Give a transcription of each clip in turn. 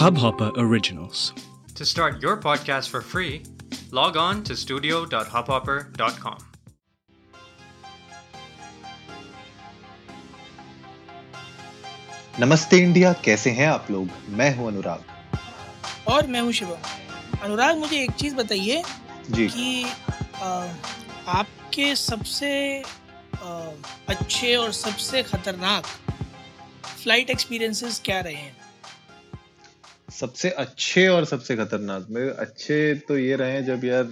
Hubhopper Originals. To start your podcast for free, log on to studio.hubhopper.com. नमस्ते India कैसे हैं आप लोग? मैं हूँ अनुराग। और मैं हूँ शिवम अनुराग मुझे एक चीज़ बताइए जी। कि आपके सबसे अच्छे और सबसे खतरनाक फ़्लाइट एक्सपीरियंसेस क्या रहे हैं? सबसे अच्छे और सबसे खतरनाक। मेरे अच्छे तो ये रहे जब यार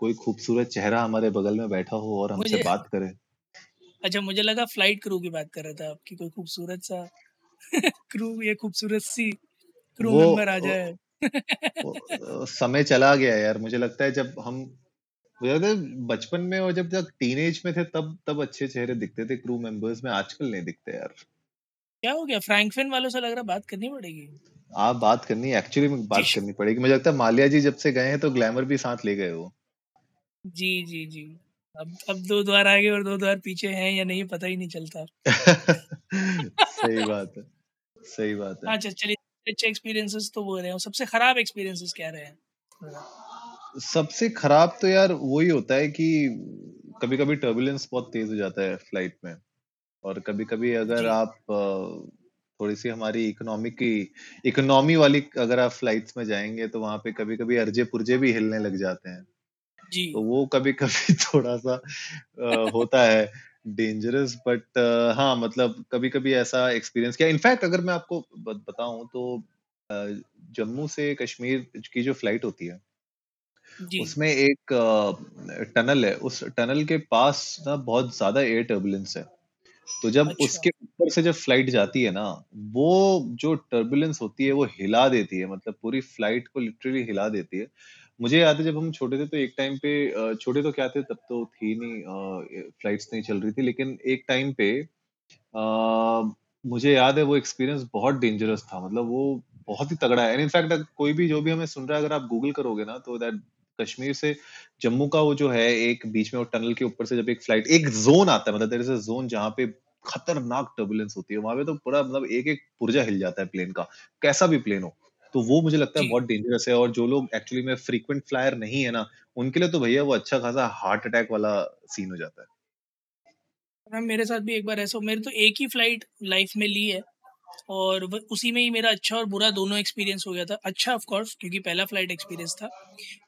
कोई खूबसूरत चेहरा हमारे बगल में बैठा हो और हमसे बात करे। अच्छा मुझे लगा फ़्लाइट क्रू की बात कर रहा था आपकी कोई खूबसूरत सा क्रू या खूबसूरत सी क्रू मेंबर आ जाए। समय चला गया यार। मुझे लगता है जब हम मुझे लगता है बचपन में और जब तक टीनेज में थे तब तब अच्छे चेहरे दिखते थे क्रू मेंबर्स में। आजकल नहीं दिखते यार। क्या हो गया? फ्रैंकफिन वालों से लग रहा बात करनी पड़ेगी। आप बात करनी एक्चुअली में बात करनी पड़ेगी। मुझे लगता है मालिया जी जब से गए हैं तो ग्लैमर भी साथ ले गए वो जी जी जी। अब अब दो द्वार आगे और दो द्वार पीछे हैं या नहीं पता ही नहीं चलता। सही बात है। सही बात है। अच्छा चलिए अच्छे एक्सपीरियंसेस तो वो रहे हैं। सबसे खराब एक्सपीरियंसेस क्या रहे हैं? सबसे खराब तो यार वही होता है कि कभी कभी टर्बुलेंस बहुत तेज हो जाता है फ़्लाइट में। और कभी कभी अगर आप थोड़ी सी हमारी इकोनॉमी की इकोनॉमी वाली अगर आप फ्लाइट्स में जाएँगे तो वहाँ पे कभी कभी अर्जे पुर्जे भी हिलने लग जाते हैं। जी। तो वो कभी कभी थोड़ा सा होता है डेंजरस बट हाँ मतलब कभी कभी ऐसा एक्सपीरियंस किया। इनफैक्ट अगर मैं आपको बताऊँ तो जम्मू से कश्मीर की जो फ़्लाइट होती है जी। उसमें एक टनल है। उस टनल के पास ना बहुत ज़्यादा एयर टर्बुलेंस है। तो जब अच्छा। उसके ऊपर से जब फ़्लाइट जाती है ना वो जो टर्बुलेंस होती है वो हिला देती है मतलब पूरी फ़्लाइट को लिटरली हिला देती है। मुझे याद है जब हम छोटे थे तो एक टाइम पे छोटे तो क्या थे तब तो थी नहीं फ्लाइट्स नहीं चल रही थी लेकिन एक टाइम पे अ, मुझे याद है वो एक्सपीरियंस बहुत डेंजरस था मतलब वो बहुत ही तगड़ा है। एंड इनफैक्ट कोई भी जो भी हमें सुन रहा है अगर आप गूगल करोगे ना तो दैट कश्मीर से जम्मू का वो जो है एक बीच में वो टनल के ऊपर से जब एक फ़्लाइट एक जोन आता है मतलब देयर इज़ अ जोन जहाँ पे खतरनाक टर्बुलेंस होती है वहाँ पे तो पूरा मतलब एक एक पुर्जा हिल जाता है प्लेन का कैसा भी प्लेन हो। तो वो मुझे लगता है बहुत डेंजरस है और जो लोग एक्चुअली में फ्रीक्वेंट फ्लायर नहीं है ना उनके लिए तो भैया वो अच्छा खासा हार्ट अटैक वाला सीन हो जाता है। मैम मेरे साथ भी एक बार ऐसा मेरे तो एक ही फ़्लाइट लाइफ में ली है। और उसी में ही मेरा अच्छा और बुरा दोनों एक्सपीरियंस हो गया था। अच्छा ऑफ़ कोर्स क्योंकि पहला फ़्लाइट एक्सपीरियंस था।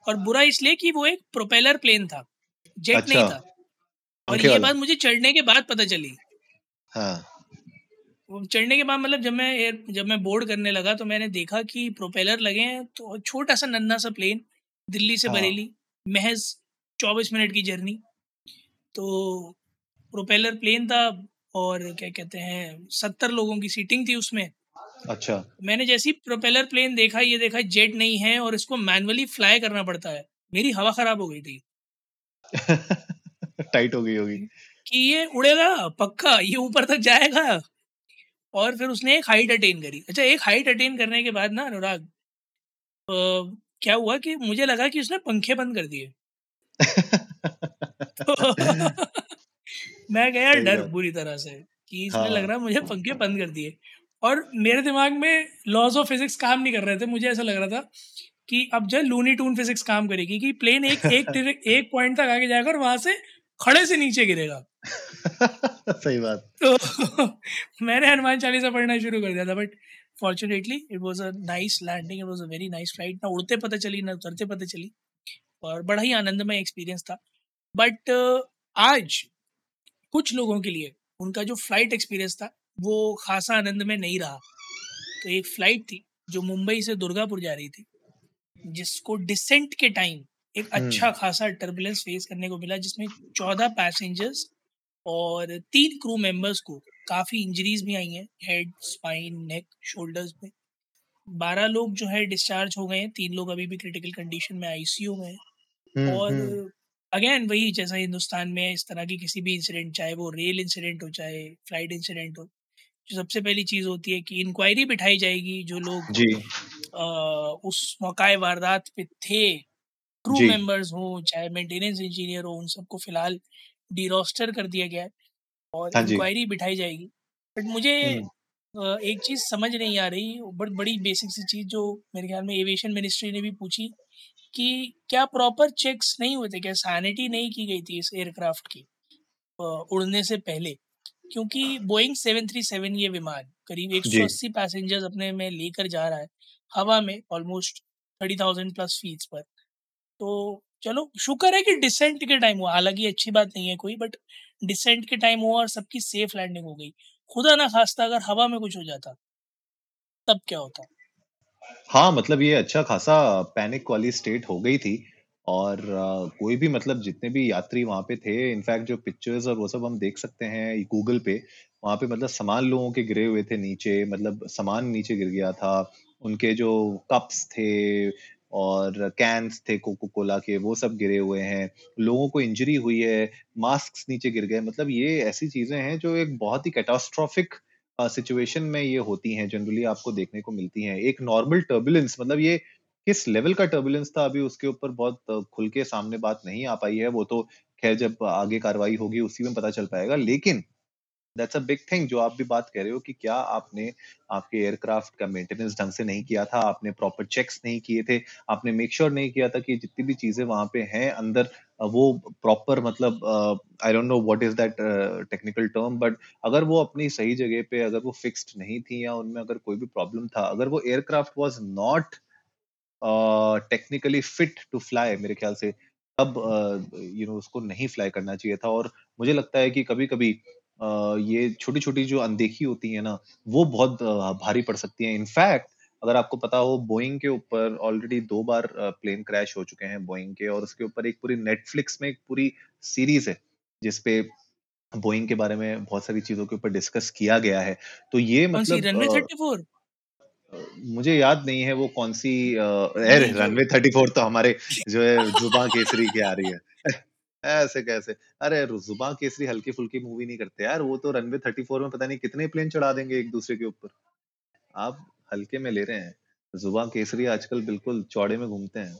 और बुरा इसलिए कि वो एक प्रोपेलर प्लेन था। जेट अच्छा, नहीं था। और ये बात मुझे चढ़ने के बाद पता चली। हाँ। चढ़ने के बाद मतलब जब मैं एयर जब मैं बोर्ड करने लगा तो मैंने देखा कि प्रोपेलर लगे हैं तो छोटा सा नन्ना सा प्लेन दिल्ली से हाँ। बरेली महज चौबीस मिनट की जर्नी तो प्रोपेलर प्लेन था और क्या कहते हैं सत्तर लोगों की सीटिंग थी उसमें। अच्छा। मैंने जैसे प्रोपेलर प्लेन देखा ये देखा जेट नहीं है और इसको मैनुअली फ्लाई करना पड़ता है। मेरी हवा खराब हो गई थी। टाइट हो गई होगी। कि ये उड़ेगा पक्का ये ऊपर तक जाएगा। और फिर उसने एक हाइट अटेन करी। अच्छा एक हाइट अटेन करने के बाद ना अनुराग क्या हुआ कि मुझे लगा कि उसने पंखे बंद कर दिए। तो मैं गया डर बुरी तरह से कि इसने लग रहा हाँ है मुझे पंखे बंद कर दिए। और मेरे दिमाग में लॉज ऑफ़ फिजिक्स काम नहीं कर रहे थे मुझे ऐसा लग रहा था कि अब जो लूनी टून फिजिक्स काम करेगी कि प्लेन एक एक एक पॉइंट तक आगे जाएगा और वहाँ से खड़े से नीचे गिरेगा। सही बात। तो मैंने हनुमान चालीसा पढ़ना शुरू कर दिया था but fortunately it was a nice landing it was a very nice flight ना उड़ते पता चली ना उतरते पता चली और बड़ा ही आनंदमय एक्सपीरियंस था। बट आज कुछ लोगों के लिए उनका जो फ़्लाइट एक्सपीरियंस था वो खासा आनंद में नहीं रहा। तो एक फ़्लाइट थी जो मुंबई से दुर्गापुर जा रही थी जिसको डिसेंट के टाइम एक अच्छा हम्म खासा टर्बुलेंस फेस करने को मिला जिसमें चौदह पैसेंजर्स और तीन क्रू मेंबर्स को काफ़ी इंजरीज भी आई हैं हेड स्पाइन नेक शोल्डर्स में। बारह लोग जो है डिस्चार्ज हो गए हैं तीन लोग अभी भी क्रिटिकल कंडीशन में आईसीयू में हैं। हम्म और हम्म। अगेन वही जैसा हिंदुस्तान में इस तरह की किसी भी इंसिडेंट चाहे वो रेल इंसिडेंट हो चाहे फ़्लाइट इंसिडेंट हो जो सबसे पहली चीज़ होती है कि इंक्वायरी बिठाई जाएगी जो लोग जी। अ, उस मौकाए वारदात पे थे क्रू मेंबर्स हो चाहे मेंटेनेंस इंजीनियर हो उन सबको फ़िलहाल डी रोस्टर कर दिया गया है और हाँ इंक्वायरी बिठाई जाएगी। बट मुझे एक चीज़ समझ नहीं आ रही बट बड़ी बेसिक सी चीज़ जो मेरे ख्याल में एविएशन मिनिस्ट्री ने भी पूछी कि क्या प्रॉपर चेक्स नहीं हुए थे क्या सैनिटी नहीं की गई थी इस एयरक्राफ्ट की उड़ने से पहले? क्योंकि बोइंग सेवन थ्री सेवन ये विमान करीब एक सौ अस्सी पैसेंजर्स अपने में लेकर जा रहा है हवा में almost thirty thousand plus feets पर। तो चलो शुक्र है कि डिसेंट के टाइम हुआ हालाँकि अच्छी बात नहीं है कोई बट डिसेंट के टाइम हुआ और सबकी सेफ़ लैंडिंग हो गई। खुदा ना खास्ता अगर हवा में कुछ हो जाता तब क्या होता? हाँ मतलब ये अच्छा खासा पैनिक वाली स्टेट हो गई थी और कोई भी मतलब जितने भी यात्री वहाँ पे थे इनफैक्ट जो पिक्चर्स और वो सब हम देख सकते हैं गूगल पे, वहाँ पे मतलब सामान लोगों के गिरे हुए थे नीचे मतलब सामान नीचे गिर गया था, उनके जो कप्स थे और कैंस थे कोको कोला के, वो सब गिरे हुए हैं, लोगों को इंजरी हुई है मास्क नीचे गिर गए मतलब ये ऐसी चीज़ें हैं जो एक बहुत ही कैटास्ट्रॉफिक सिचुएशन में ये होती हैं जनरली आपको देखने को मिलती हैं। एक नॉर्मल टर्बुलेंस मतलब ये किस लेवल का टर्बुलेंस था अभी उसके ऊपर बहुत खुल के सामने बात नहीं आ पाई है। वो तो खैर जब आगे कार्रवाई होगी, उसी में पता चल पाएगा। लेकिन दैट्स अ बिग थिंग जो आप भी बात कर रहे हो कि क्या आपने आपके एयरक्राफ्ट का मेंटेनेंस ढंग से नहीं किया था, आपने प्रॉपर चेक्स नहीं किए थे, आपने मेक श्योर sure नहीं किया था कि जितनी भी चीज़ें वहाँ पे हैं अंदर वो प्रॉपर मतलब I don't know what is that technical term but अगर वो अपनी सही जगह पे अगर वो फिक्स्ड नहीं थी या उनमें अगर कोई भी प्रॉब्लम था, अगर वो aircraft was not technically fit to fly मेरे ख्याल से, तब यू नो उसको नहीं फ्लाई करना चाहिए था। और मुझे लगता है कि कभी कभी ये छोटी छोटी जो अनदेखी होती है ना वो बहुत भारी पड़ सकती है। इनफैक्ट अगर आपको पता हो बोइंग के ऊपर ऑलरेडी दो बार प्लेन क्रैश हो चुके हैं बोइंग के और उसके ऊपर एक पूरी नेटफ्लिक्स में एक पूरी सीरीज़ है जिसपे बोइंग के बारे में बहुत सारी चीज़ों के ऊपर डिस्कस किया गया है। तो ये मतलब मुझे याद नहीं है वो कौन सी रनवे थर्टी फोर तो हमारे जो है जुबा केसरी की आ रही है। ऐसे कैसे? अरे जुबा केसरी हल्की फुल्की मूवी नहीं करते यार, वो तो रनवे थर्टी फोर में पता नहीं कितने प्लेन चढ़ा देंगे एक दूसरे के ऊपर। आप हल्के में ले रहे हैं। जुबा केसरी आजकल बिल्कुल चौड़े में घूमते हैं।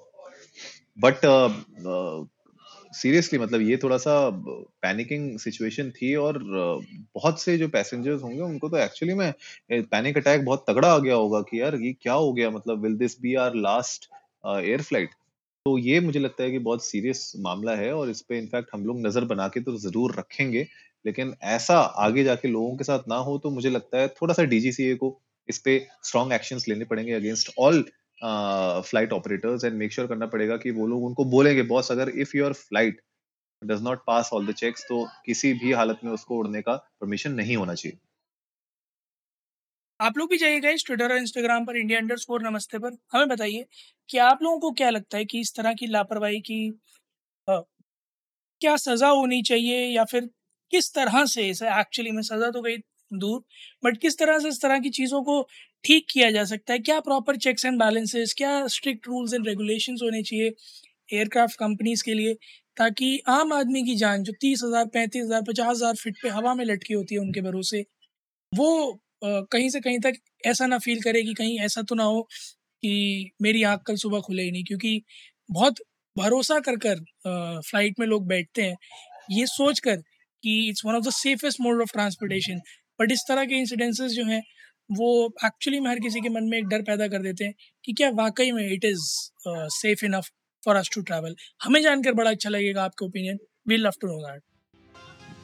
बट सीरियसली मतलब ये थोड़ा सा पैनिकिंग सिचुएशन थी और बहुत से जो पैसेंजर्स होंगे, उनको तो एक्चुअली में पैनिक अटैक बहुत तगड़ा आ गया होगा कि यार ये क्या हो गया? मतलब will this be our last air flight तो ये मुझे लगता है कि बहुत सीरियस मामला है और इस पे इनफैक्ट हम लोग नज़र बना के तो ज़रूर रखेंगे। लेकिन ऐसा आगे जाके लोगों के साथ ना हो तो मुझे लगता है थोड़ा सा डीजीसीए को इस पे स्ट्रॉन्ग एक्शंस लेने पड़ेंगे against all flight operators and make sure करना पड़ेगा कि वो लोग उनको बोलेंगे बॉस अगर if your flight does not pass all the checks तो किसी भी हालत में उसको उड़ने का परमिशन नहीं होना चाहिए। आप लोग भी जाइएगा इस ट्विटर और इंस्टाग्राम पर इंडिया अंडर स्कोर नमस्ते पर। हमें बताइए कि आप लोगों को क्या लगता है कि इस तरह की लापरवाही की आ, क्या सज़ा होनी चाहिए या फिर किस तरह से इसे एक्चुअली में सज़ा तो गई दूर बट किस तरह से इस तरह की चीज़ों को ठीक किया जा सकता है? क्या प्रॉपर चेक्स एंड बैलेंसेस क्या स्ट्रिक्ट रूल्स एंड रेगुलेशंस होने चाहिए एयरक्राफ्ट कंपनीज़ के लिए ताकि आम आदमी की जान जो तीस हज़ार पैंतीस हज़ार पचास हज़ार फिट पे हवा में लटकी होती है उनके भरोसे वो कहीं से कहीं तक ऐसा ना फील करे कि कहीं ऐसा तो ना हो कि मेरी आँख कल सुबह खुले ही नहीं, क्योंकि बहुत भरोसा कर कर फ़्लाइट में लोग बैठते हैं। ये सोच कर कि it's one of the safest mode of transportation but इस तरह के इंसिडेंसेस जो हैं, वो एक्चुअली में हर किसी के मन में एक डर पैदा कर देते हैं कि क्या वाकई में it is safe enough for us to travel हमें जानकर बड़ा अच्छा लगेगा आपका opinion we love to know that